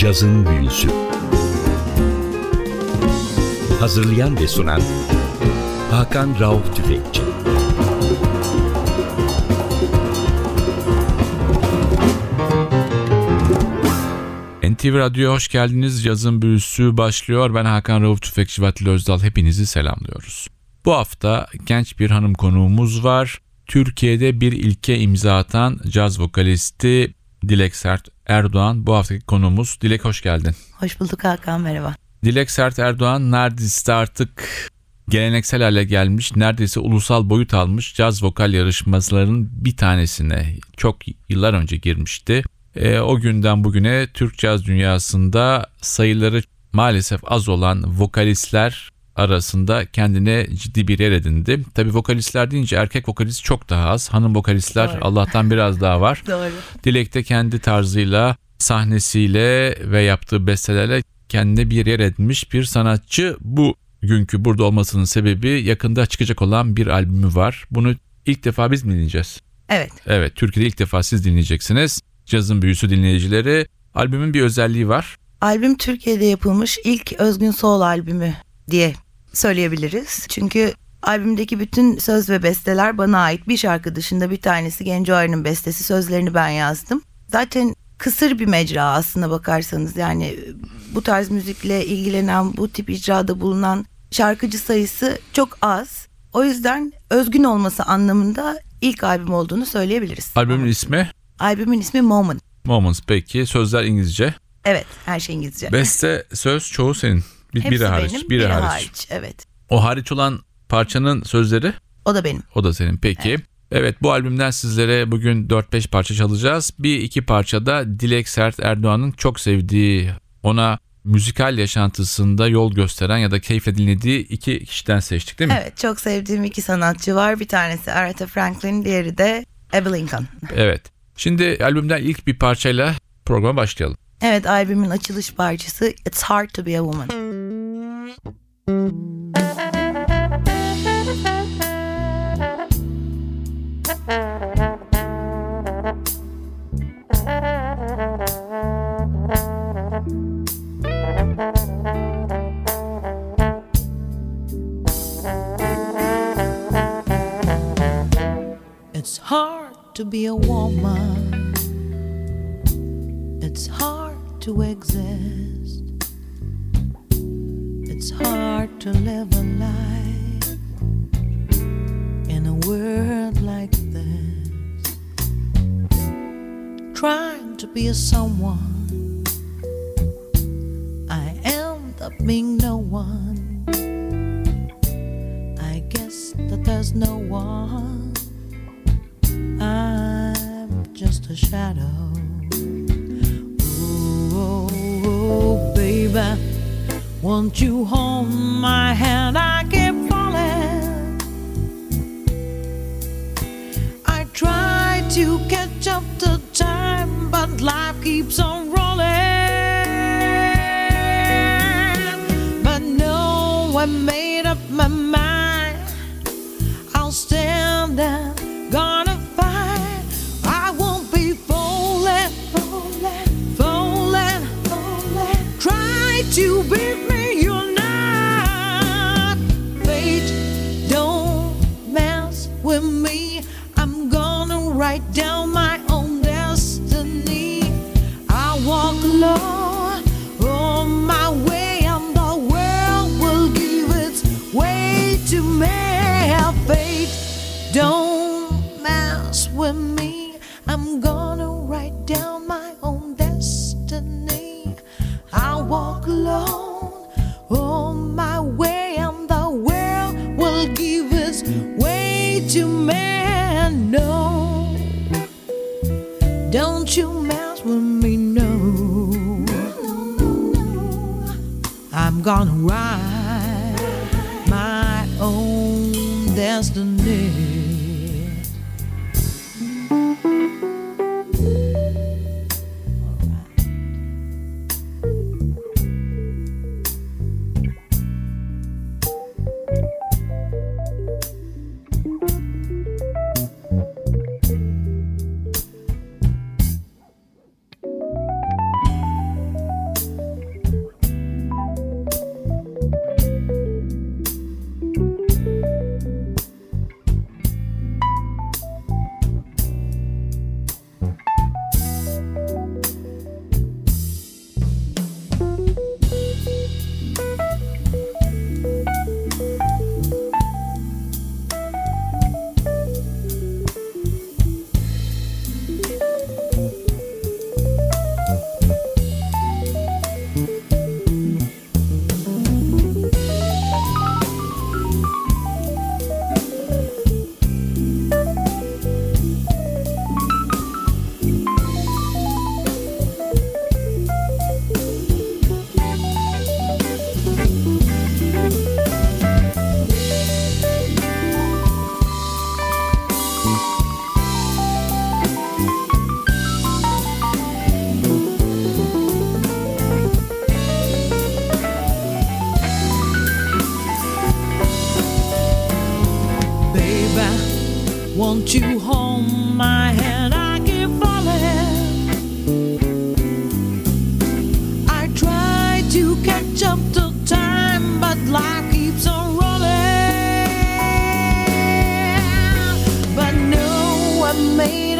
Cazın Büyüsü Hazırlayan ve sunan Hakan Rauf Tüfekçi NTV Radyo'ya hoş geldiniz. Yazın büyüsü başlıyor. Ben Hakan Rauf Tüfekçi ve Özdal. Hepinizi selamlıyoruz. Bu hafta genç bir hanım konuğumuz var. Türkiye'de bir ilke imza atan caz vokalisti Dilek Sert Erdoğan bu haftaki konuğumuz. Dilek hoş geldin. Hoş bulduk Hakan merhaba. Dilek Sert Erdoğan neredeyse artık geleneksel hale gelmiş, neredeyse ulusal boyut almış caz vokal yarışmalarının bir tanesine çok yıllar önce girmişti. E, o günden bugüne Türk caz dünyasında sayıları maalesef az olan vokalistler arasında kendine ciddi bir yer edindi. Tabii vokalistler deyince erkek vokalist çok daha az. Hanım vokalistler Doğru. Allah'tan biraz daha var. Doğru. Dilek de kendi tarzıyla, sahnesiyle ve yaptığı bestelerle kendine bir yer edinmiş bir sanatçı. Bu günkü burada olmasının sebebi yakında çıkacak olan bir albümü var. Bunu ilk defa biz mi dinleyeceğiz? Evet. Evet, Türkiye'de ilk defa siz dinleyeceksiniz. Cazın büyüsü dinleyicileri. Albümün bir özelliği var. Albüm Türkiye'de yapılmış ilk özgün soul albümü diye söyleyebiliriz. Çünkü albümdeki bütün söz ve besteler bana ait. Bir şarkı dışında bir tanesi Genco Arı'nın bestesi. Sözlerini ben yazdım. Zaten kısır bir mecra aslına bakarsanız. Yani bu tarz müzikle ilgilenen, bu tip icrada bulunan şarkıcı sayısı çok az. O yüzden özgün olması anlamında ilk albüm olduğunu söyleyebiliriz. Albümün ismi Albümün ismi Moment. Moments peki. Sözler İngilizce. Evet, her şey İngilizce. Beste söz çoğu senin. Bir, Hepsi biri hariç. benim, biri biri hariç. hariç. Evet. O hariç olan parçanın sözleri O da benim. o da senin. Peki. Evet. bu albümden sizlere bugün 4-5 parça çalacağız. Bir iki parçada Dilek Sert Erdoğan'ın çok sevdiği, ona müzikal yaşantısında yol gösteren ya da keyifle dinlediği iki kişiden seçtik değil mi? Evet, çok sevdiğim iki sanatçı var. Bir tanesi Aretha Franklin, diğeri de Abbey Lincoln. Evet. Şimdi albümden ilk bir parçayla programa başlayalım. Evet, albümün açılış parçası It's Hard to Be a Woman. It's hard to be a woman. To exist. It's hard to live a life in a world like this. Trying to be a someone, I end up being no one. I guess that there's no one. Won't you hold my hand? I keep falling. I try to catch up to time, but life keeps on rolling. But no, I made up my mind. I'll stand there, gonna fight. I won't be falling, falling, falling, falling. Try to beat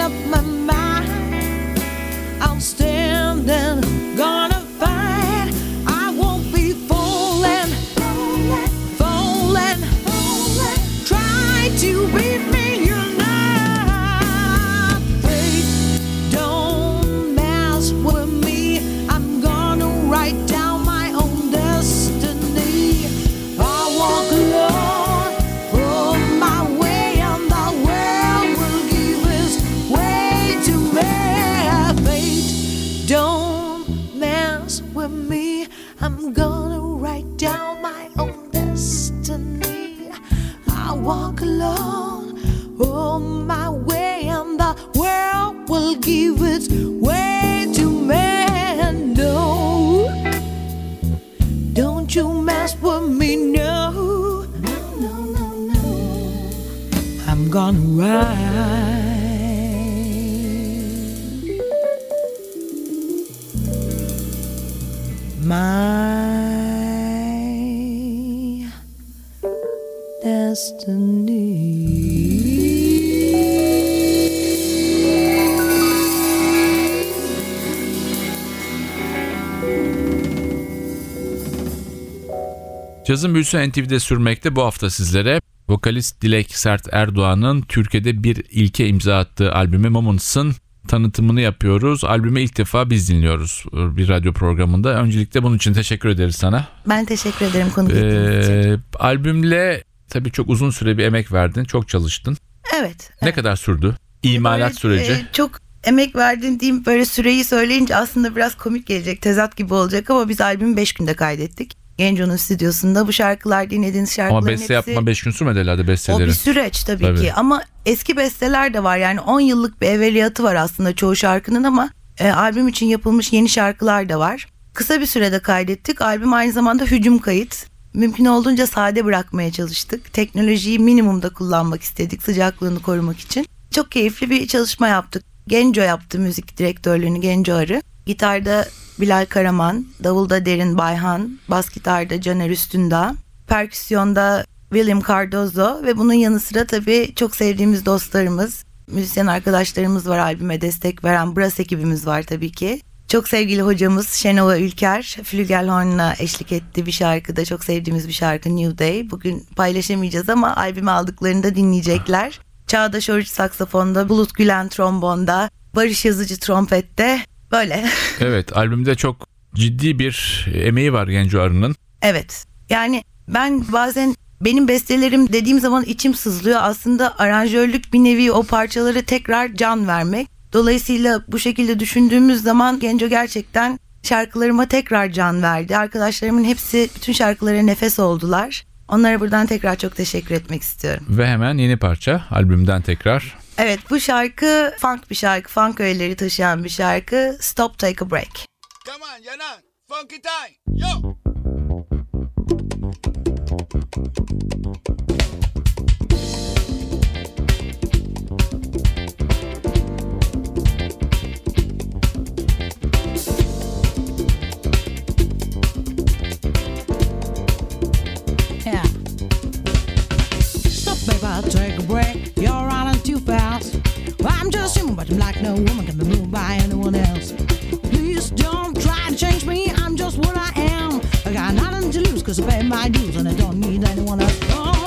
up my Cazın büyüsü NTV'de sürmekte bu hafta sizlere. Vokalist Dilek Sert Erdoğan'ın Türkiye'de bir ilke imza attığı albümü Moments'ın tanıtımını yapıyoruz. Albümü ilk defa biz dinliyoruz bir radyo programında. Öncelikle bunun için teşekkür ederiz sana. Ben teşekkür ederim konuk ettiğiniz için. Ee, albümle tabii çok uzun süre bir emek verdin, çok çalıştın. Evet. Ne kadar sürdü? İmalat Böyle, süreci. e, çok emek verdin diyeyim böyle süreyi söyleyince aslında biraz komik gelecek tezat gibi olacak ama biz albümü 5 günde kaydettik. Genco'nun stüdyosunda bu şarkılar dinlediğiniz şarkıların Ama beste hepsi... yapma 5 gün sürmedi herhalde O besteleri. bir süreç tabii, Tabii. ki ama eski besteler de var yani 10 yıllık bir evveliyatı var aslında çoğu şarkının ama e, albüm için yapılmış yeni şarkılar da var. Kısa bir sürede kaydettik. Albüm aynı zamanda hücum kayıt. Mümkün olduğunca sade bırakmaya çalıştık. Teknolojiyi minimumda kullanmak istedik sıcaklığını korumak için. Çok keyifli bir çalışma yaptık. Genco yaptı müzik direktörlüğünü Genco Arı. Gitarda Bilal Karaman, davulda Derin Bayhan, bas gitarda Caner Üstündağ, perküsyonda William Cardozo ve bunun yanı sıra tabii çok sevdiğimiz dostlarımız, müzisyen arkadaşlarımız var albüme destek veren Brass ekibimiz var tabii ki. Çok sevgili hocamız Şenova Ülker, Flügelhorn'la eşlik etti bir şarkıda. Çok sevdiğimiz bir şarkı New Day. Bugün paylaşamayacağız ama albümü aldıklarında dinleyecekler. Çağdaş Oruç saksafonda, Bulut Gülen trombonda, Barış Yazıcı trompette. Böyle. Evet albümde çok ciddi bir emeği var Genco Arı'nın. Evet. Yani ben bazen benim bestelerim dediğim zaman içim sızlıyor. Aslında aranjörlük bir nevi o parçalara tekrar can vermek. Dolayısıyla bu şekilde düşündüğümüz zaman Genco gerçekten şarkılarıma tekrar can verdi. Arkadaşlarımın hepsi bütün şarkılara nefes oldular. Onlara buradan tekrar çok teşekkür etmek istiyorum. Ve hemen yeni parça albümden tekrar. Evet bu şarkı funk bir şarkı. Funk öğeleri taşıyan bir şarkı. Stop Take a Break. Come on, Yana. Funky time. Yo. Yeah. Stop, baby, take a break. Fast. I'm just human, but I'm like no woman can be moved by anyone else. Please don't try to change me. I'm just what I am. I got nothing to lose because I pay my dues and I don't need anyone else. Oh,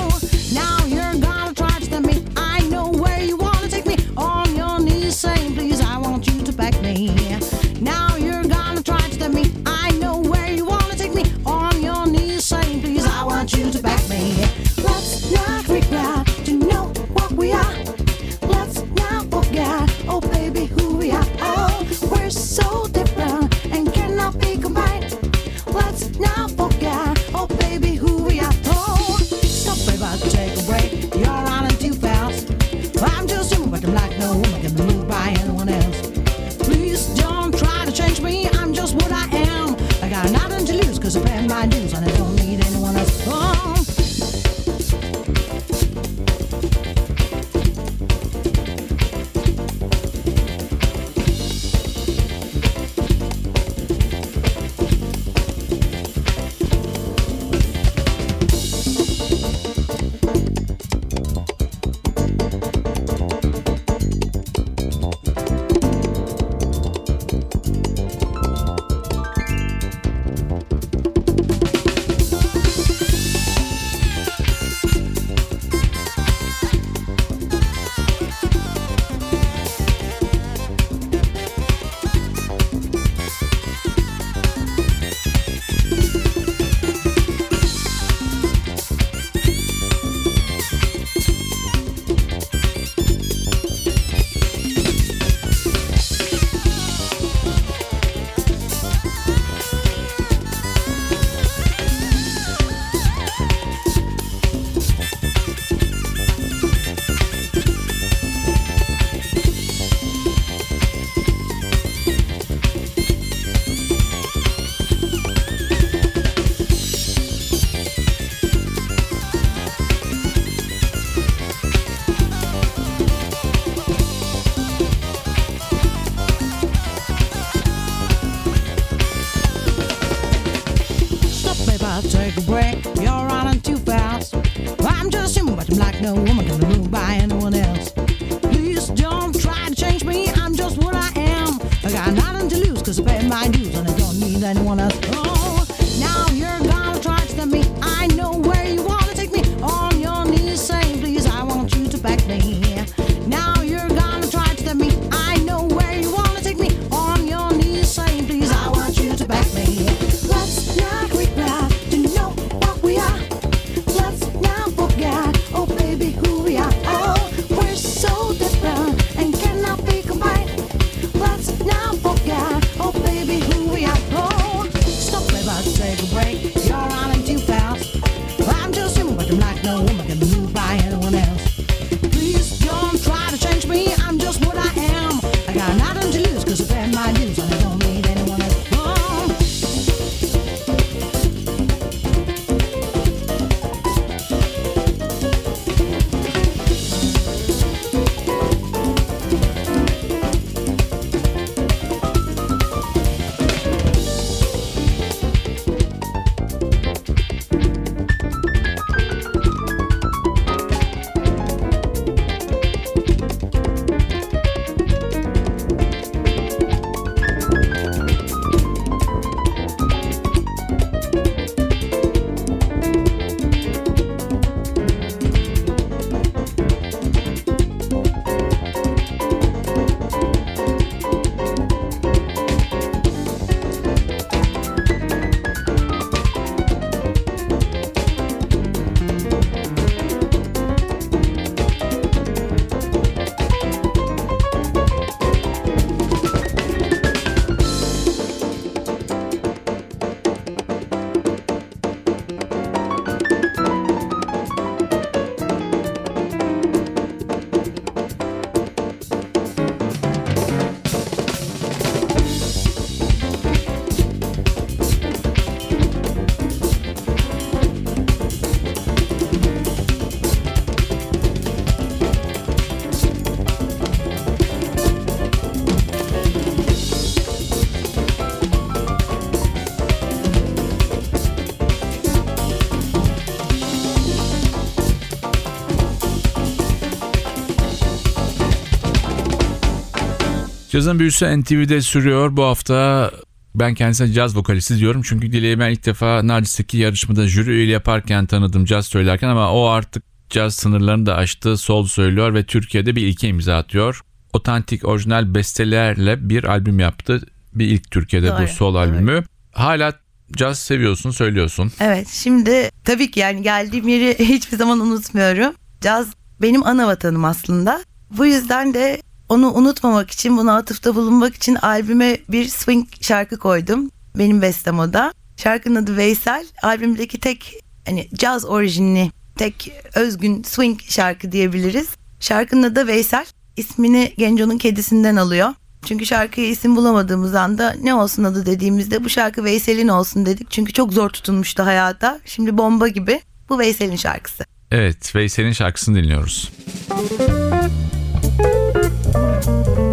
Cazın büyüsü NTV'de sürüyor. Bu hafta ben kendisine caz vokalisti diyorum. Çünkü Dileği ben ilk defa Nardis'teki yarışmada jüri üyeliği yaparken tanıdım caz söylerken ama o artık caz sınırlarını da aştı. Sol söylüyor ve Türkiye'de bir ilke imza atıyor. Otantik orijinal bestelerle bir albüm yaptı. Bir ilk Türkiye'de bu Doğru, sol doğru. albümü. Hala caz seviyorsun, söylüyorsun. Evet şimdi tabii ki yani geldiğim yeri hiçbir zaman unutmuyorum. Caz benim ana vatanım aslında. Bu yüzden de onu unutmamak için buna atıfta bulunmak için albüme bir swing şarkı koydum. Benim bestem o da. Şarkının adı Veysel. Albümdeki tek hani caz orijinli tek özgün swing şarkı diyebiliriz. Şarkının adı Veysel. İsmini Genco'nun kedisinden alıyor. Çünkü şarkıya isim bulamadığımız anda ne olsun adı dediğimizde bu şarkı Veysel'in olsun dedik. Çünkü çok zor tutunmuştu hayata. Şimdi bomba gibi. Bu Veysel'in şarkısı. Evet, Veysel'in şarkısını dinliyoruz. Now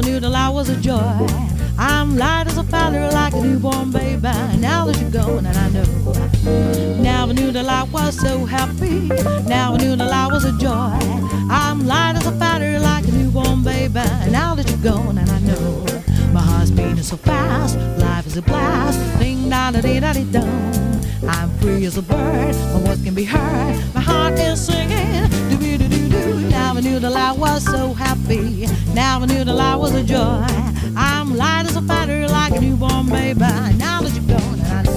I knew that I was a joy. I'm light as a feather like a newborn baby. Now that you're gone and I know. Now I knew that I was so happy. Now I knew that I was a joy. I'm light as a feather like a newborn baby. Now that you're gone and I know. My heart's beating so fast. Life is a blast. Ding da da dee da dee. I'm free as a bird. My voice can be heard. My heart is singing. Knew that I was so happy. Now I knew that I was a joy. I'm light as a feather like a newborn baby. Now that you're gone,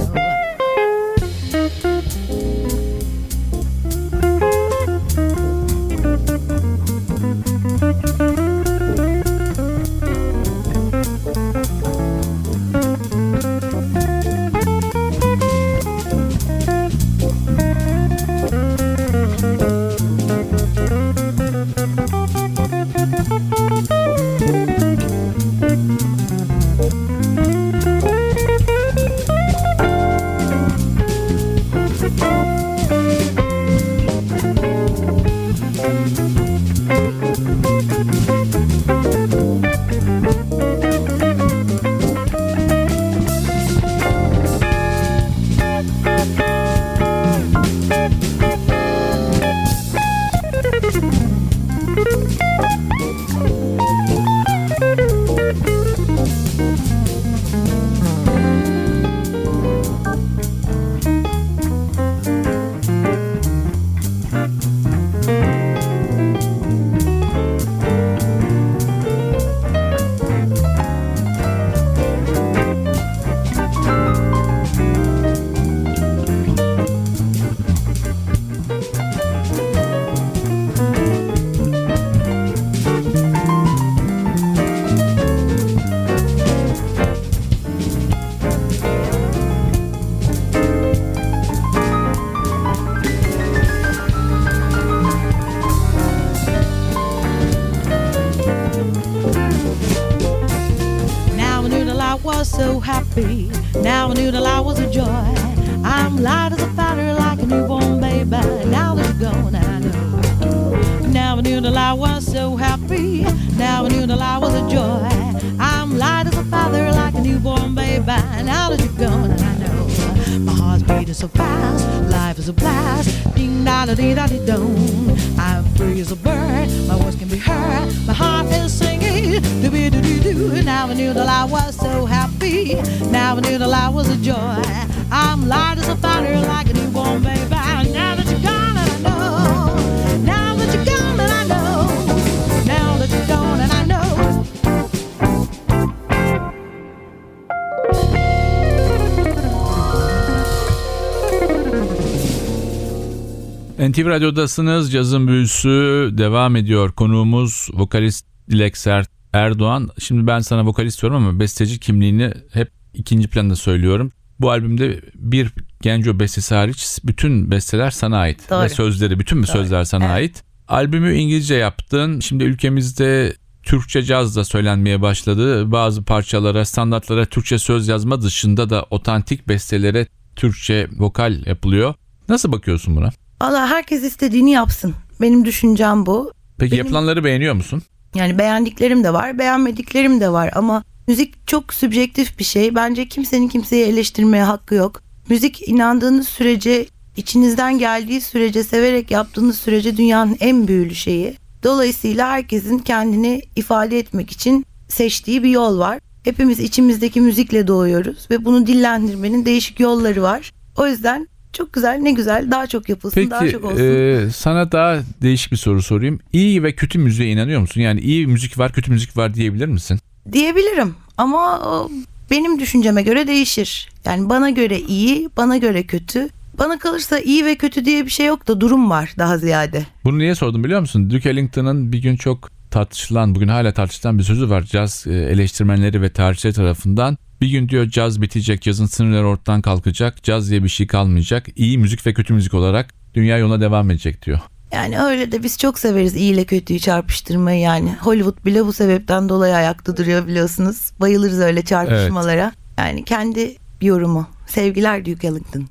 NTV Radyo'dasınız. Cazın büyüsü devam ediyor. Konuğumuz vokalist Dilek Sert Erdoğan. Şimdi ben sana vokalist diyorum ama besteci kimliğini hep ikinci planda söylüyorum. Bu albümde bir Genco bestesi hariç bütün besteler sana ait. Doğru. Ve sözleri, bütün mü sözler sana Evet. ait. Albümü İngilizce yaptın. Şimdi ülkemizde Türkçe caz da söylenmeye başladı. Bazı parçalara, standartlara Türkçe söz yazma dışında da otantik bestelere Türkçe vokal yapılıyor. Nasıl bakıyorsun buna? Valla herkes istediğini yapsın. Benim düşüncem bu. Peki Benim- yapılanları beğeniyor musun? Yani beğendiklerim de var, beğenmediklerim de var ama müzik çok sübjektif bir şey. Bence kimsenin kimseyi eleştirmeye hakkı yok. Müzik inandığınız sürece, içinizden geldiği sürece, severek yaptığınız sürece dünyanın en büyülü şeyi. Dolayısıyla herkesin kendini ifade etmek için seçtiği bir yol var. Hepimiz içimizdeki müzikle doğuyoruz ve bunu dillendirmenin değişik yolları var. O yüzden çok güzel, ne güzel, daha çok yapılsın, daha Peki çok olsun. e, sana daha değişik bir soru sorayım. İyi ve kötü müziğe inanıyor musun? Yani iyi müzik var, kötü müzik var diyebilir misin? diyebilirim ama o benim düşünceme göre değişir. Yani bana göre iyi, bana göre kötü. Bana kalırsa iyi ve kötü diye bir şey yok da durum var daha ziyade. Bunu niye sordum biliyor musun? Duke Ellington'ın bir gün çok tartışılan, bugün hala tartışılan bir sözü var. Caz e, eleştirmenleri ve tarihçiler tarafından. Bir gün diyor caz bitecek, cazın sınırları ortadan kalkacak, caz diye bir şey kalmayacak. İyi müzik ve kötü müzik olarak dünya yoluna devam edecek diyor. Yani öyle de biz çok severiz iyi ile kötüyü çarpıştırmayı yani. Hollywood bile bu sebepten dolayı ayakta duruyor biliyorsunuz. Bayılırız öyle çarpışmalara. Yani kendi yorumu. Sevgiler Duke Ellington.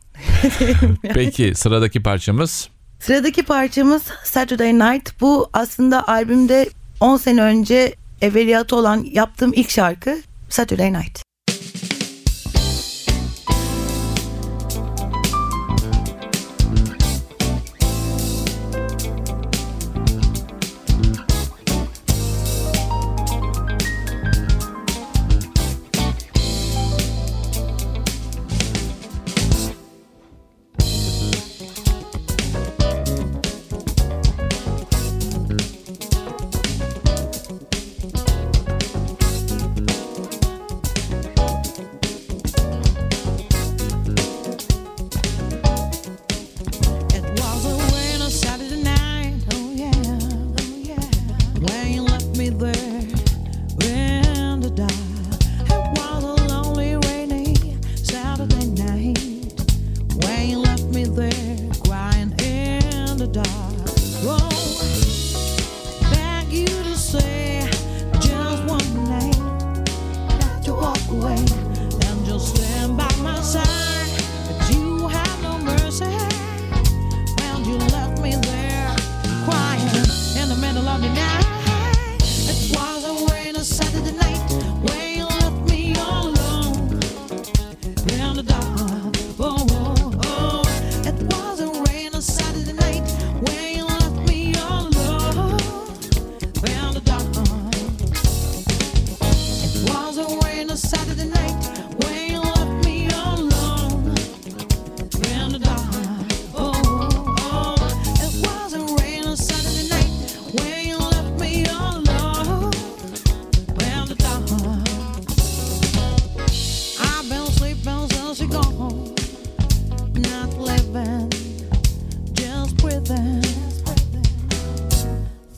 Peki sıradaki parçamız Sıradaki parçamız Saturday Night. Bu aslında albümde 10 sene önce evveliyatı olan yaptığım ilk şarkı Saturday Night.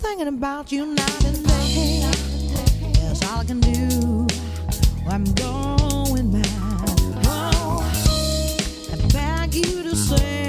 Thinking about you night and day. That's all I can do. I'm going mad. Oh, I beg you to say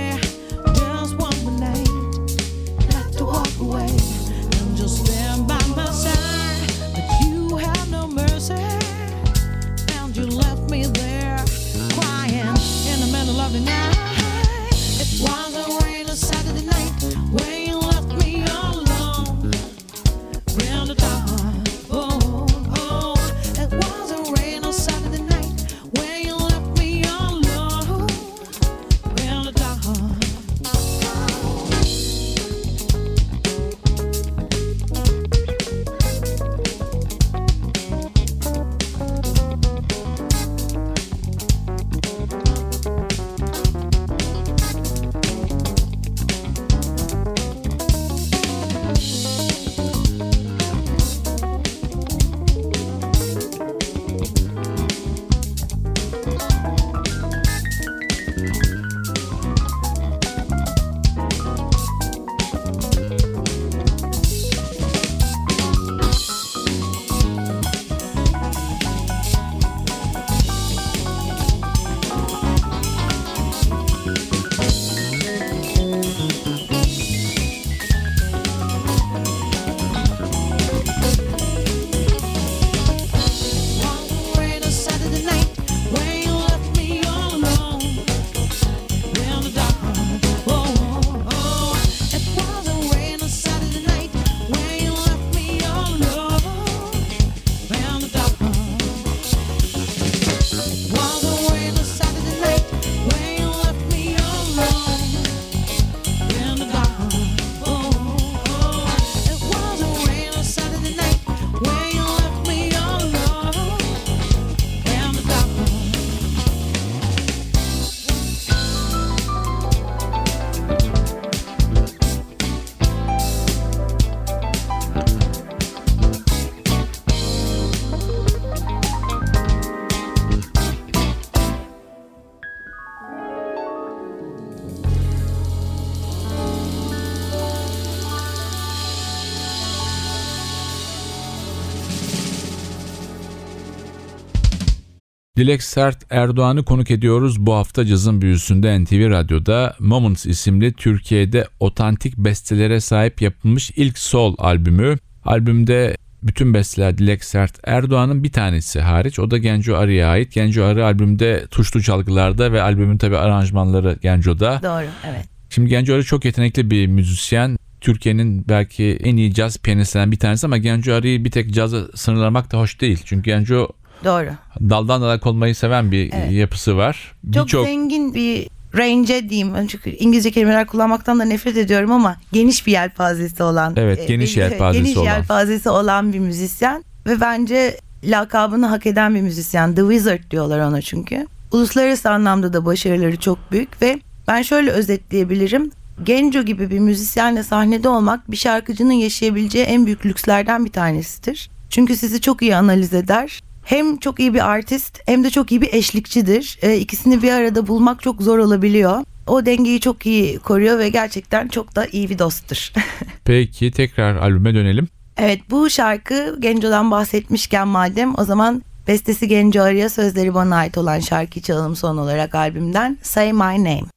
Dilek Sert Erdoğan'ı konuk ediyoruz bu hafta cazın büyüsünde NTV Radyo'da Moments isimli Türkiye'de otantik bestelere sahip yapılmış ilk sol albümü. Albümde bütün besteler Dilek Sert Erdoğan'ın bir tanesi hariç o da Genco Arı'ya ait. Genco Arı albümde tuşlu çalgılarda ve albümün tabi aranjmanları Genco'da. Doğru evet. Şimdi Genco Arı çok yetenekli bir müzisyen. Türkiye'nin belki en iyi caz piyanistlerinden bir tanesi ama Genco Arı'yı bir tek caza sınırlamak da hoş değil. Çünkü Genco Doğru. daldan dala konmayı seven bir Evet. yapısı var. Çok Birçok zengin bir range diyeyim. Çünkü İngilizce kelimeler kullanmaktan da nefret ediyorum ama geniş bir yelpazesi olan. Evet, e, geniş e, yelpazesi geniş olan. yelpazesi olan bir müzisyen ve bence lakabını hak eden bir müzisyen. The Wizard diyorlar ona çünkü. Uluslararası anlamda da başarıları çok büyük ve ben şöyle özetleyebilirim. Genco gibi bir müzisyenle sahnede olmak bir şarkıcının yaşayabileceği en büyük lükslerden bir tanesidir. Çünkü sizi çok iyi analiz eder. Hem çok iyi bir artist hem de çok iyi bir eşlikçidir. E, ikisini bir arada bulmak çok zor olabiliyor. O dengeyi çok iyi koruyor ve gerçekten çok da iyi bir dosttur. Peki tekrar albüme dönelim. evet bu şarkı Genco'dan bahsetmişken madem o zaman bestesi Genco Arı'ya sözleri bana ait olan şarkıyı çalalım son olarak albümden Say My Name.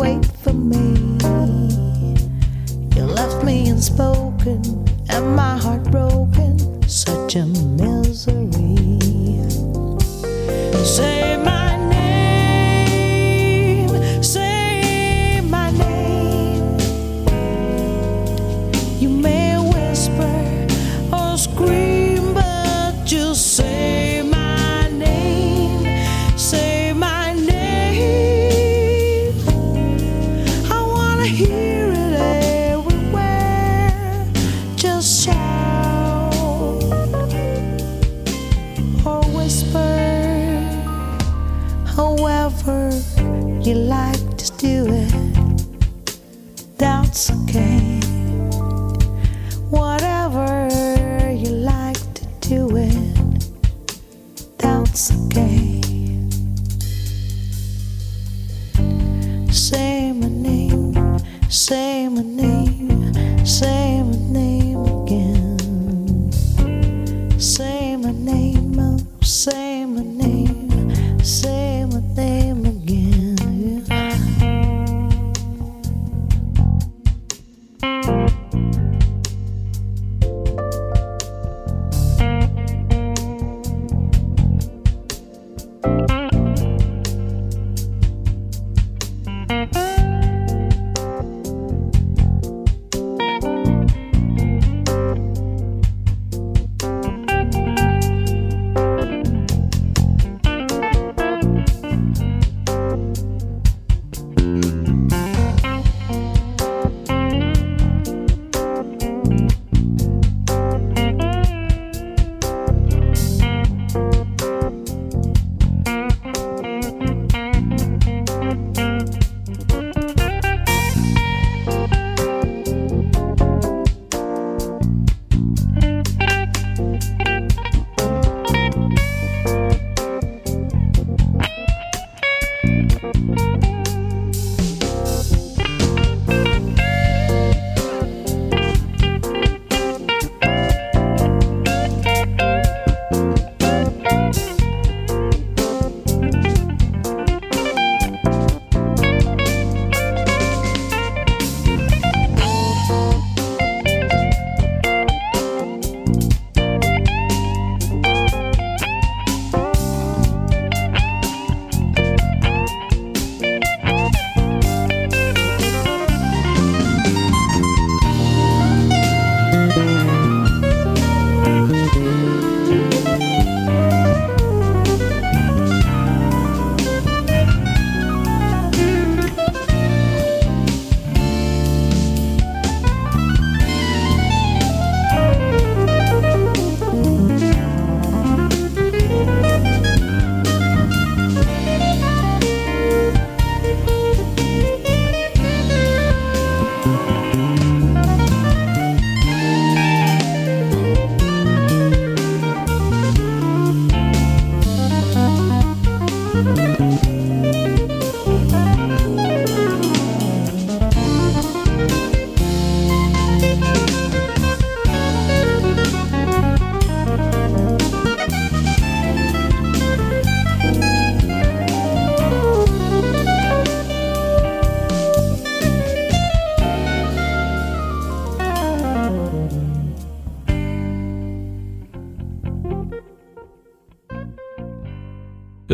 Wait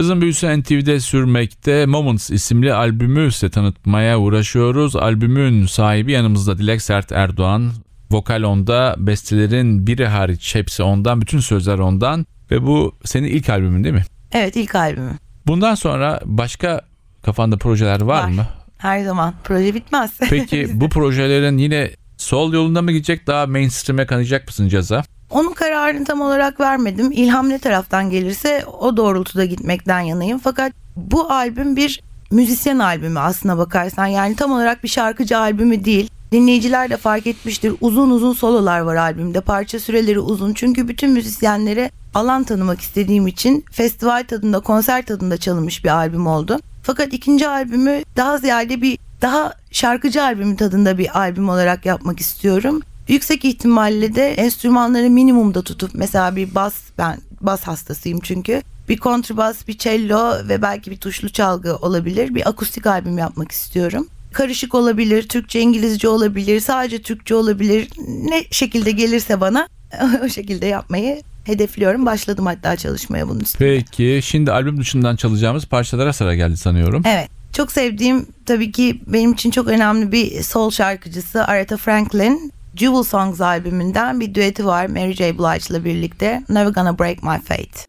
Yazın büyüsü NTV'de sürmekte Moments isimli albümü size tanıtmaya uğraşıyoruz. Albümün sahibi yanımızda Dilek Sert Erdoğan. Vokal onda, bestelerin biri hariç hepsi ondan, bütün sözler ondan. Ve bu senin ilk albümün değil mi? Evet ilk albümüm. Bundan sonra başka kafanda projeler var, Var. mı? Her zaman proje bitmez. Peki bu projelerin yine sol yolunda mı gidecek daha mainstream'e kanacak mısın caza? Onun kararını tam olarak vermedim. İlham ne taraftan gelirse o doğrultuda gitmekten yanayım. Fakat bu albüm bir müzisyen albümü aslına bakarsan. Yani tam olarak bir şarkıcı albümü değil. Dinleyiciler de fark etmiştir. Uzun uzun sololar var albümde. Parça süreleri uzun. Çünkü bütün müzisyenlere alan tanımak istediğim için festival tadında, konser tadında çalınmış bir albüm oldu. Fakat ikinci albümü daha ziyade bir daha şarkıcı albümü tadında bir albüm olarak yapmak istiyorum. Yüksek ihtimalle de enstrümanları minimumda tutup mesela bir bas ben bas hastasıyım çünkü bir kontrbas, bir cello ve belki bir tuşlu çalgı olabilir. Bir akustik albüm yapmak istiyorum. Karışık olabilir, Türkçe, İngilizce olabilir, sadece Türkçe olabilir. Ne şekilde gelirse bana o şekilde yapmayı hedefliyorum. Başladım hatta çalışmaya bunun üstüne. Peki şimdi albüm dışından çalacağımız parçalara sıra geldi sanıyorum. Evet. Çok sevdiğim tabii ki benim için çok önemli bir soul şarkıcısı Aretha Franklin. Jewel Songs albümünden bir düeti var Mary J. Blige'la birlikte. Never Gonna Break My Fate.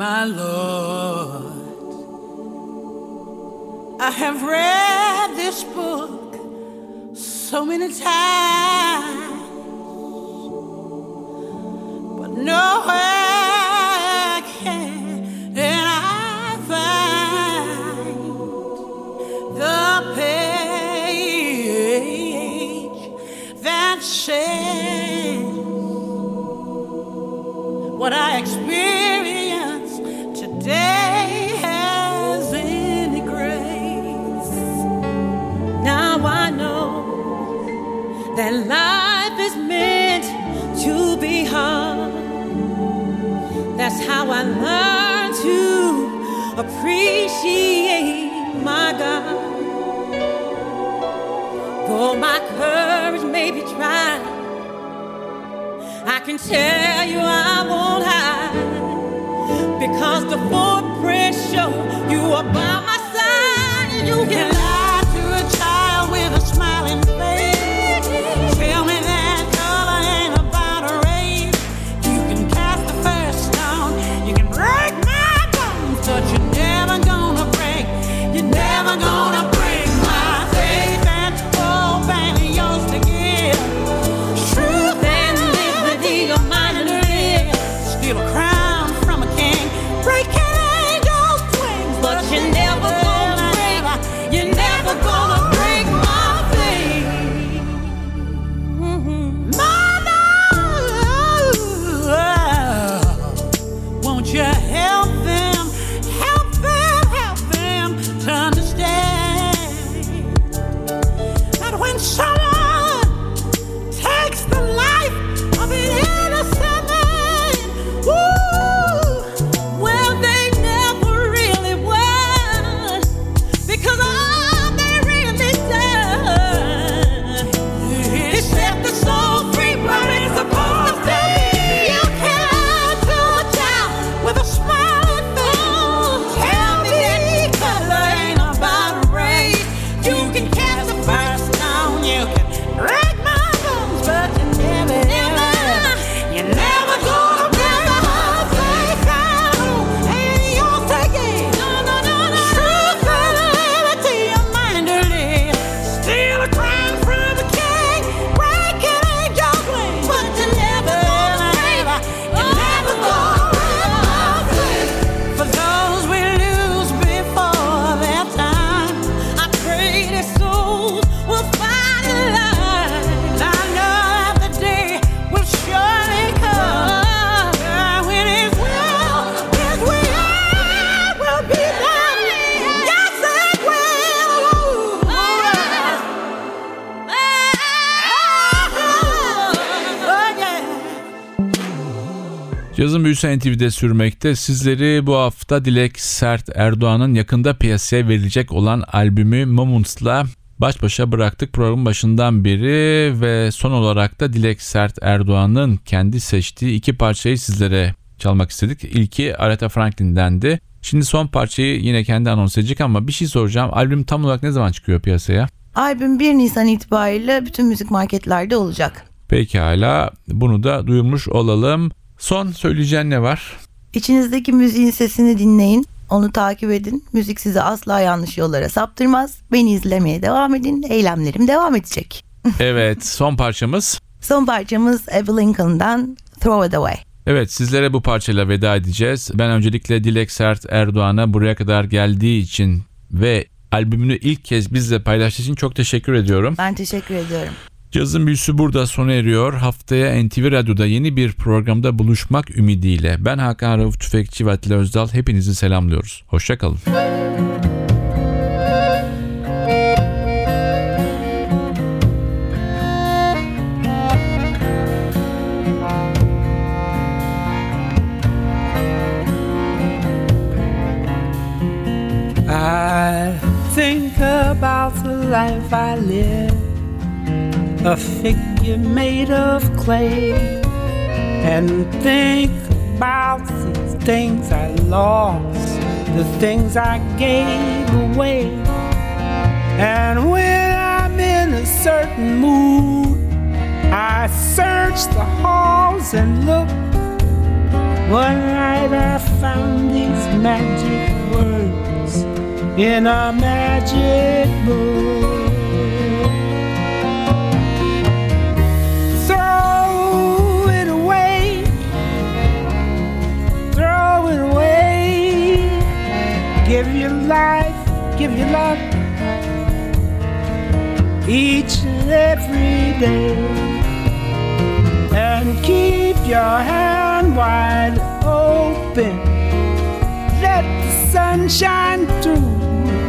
my Lord. I have read this book so many times, but nowhere what I experience today has any grace. Now I know that life is meant to be hard. That's how I learned to appreciate my God. Though my courage may be tried. I can tell you I won't hide because the footprints show you are by my side. You can Büyüsü NTV'de sürmekte. Sizleri bu hafta Dilek Sert Erdoğan'ın yakında piyasaya verilecek olan albümü Moments'la baş başa bıraktık programın başından beri ve son olarak da Dilek Sert Erdoğan'ın kendi seçtiği iki parçayı sizlere çalmak istedik. İlki Aretha Franklin'dendi. Şimdi son parçayı yine kendi anons edecek ama bir şey soracağım. Albüm tam olarak ne zaman çıkıyor piyasaya? Albüm 1 Nisan itibariyle bütün müzik marketlerde olacak. Pekala bunu da duyurmuş olalım. Son söyleyeceğin ne var? İçinizdeki müziğin sesini dinleyin. Onu takip edin. Müzik sizi asla yanlış yollara saptırmaz. Beni izlemeye devam edin. Eylemlerim devam edecek. Evet son parçamız. Son parçamız Abby Lincoln'dan Throw It Away. Evet sizlere bu parçayla veda edeceğiz. Ben öncelikle Dilek Sert Erdoğan'a buraya kadar geldiği için ve albümünü ilk kez bizle paylaştığı için çok teşekkür ediyorum. Ben teşekkür ediyorum. Cazın büyüsü burada sona eriyor. Haftaya NTV Radyo'da yeni bir programda buluşmak ümidiyle. Ben Hakan Rauf Tüfekçi ve Atilla Özdal. Hepinizi selamlıyoruz. Hoşçakalın. I think about the life I live, a figure made of clay, and think about the things I lost, the things I gave away. And when I'm in a certain mood, I search the halls and look. One night I found these magic words in a magic book. Life, give your love each and every day. And keep your hand wide open. Let the sun shine through.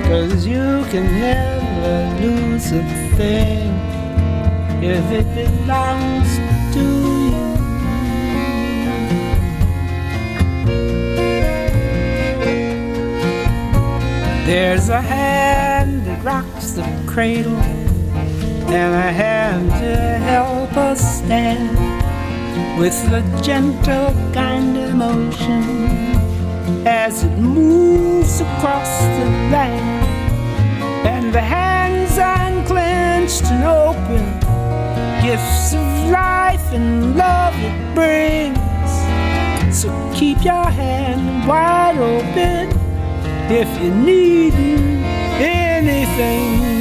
Cause you can never lose a thing if it belongs There's a hand that rocks the cradle, and a hand to help us stand with a gentle kind of motion as it moves across the land. And the hands unclenched and open, gifts of life and love it brings. So keep your hand wide open if you need anything.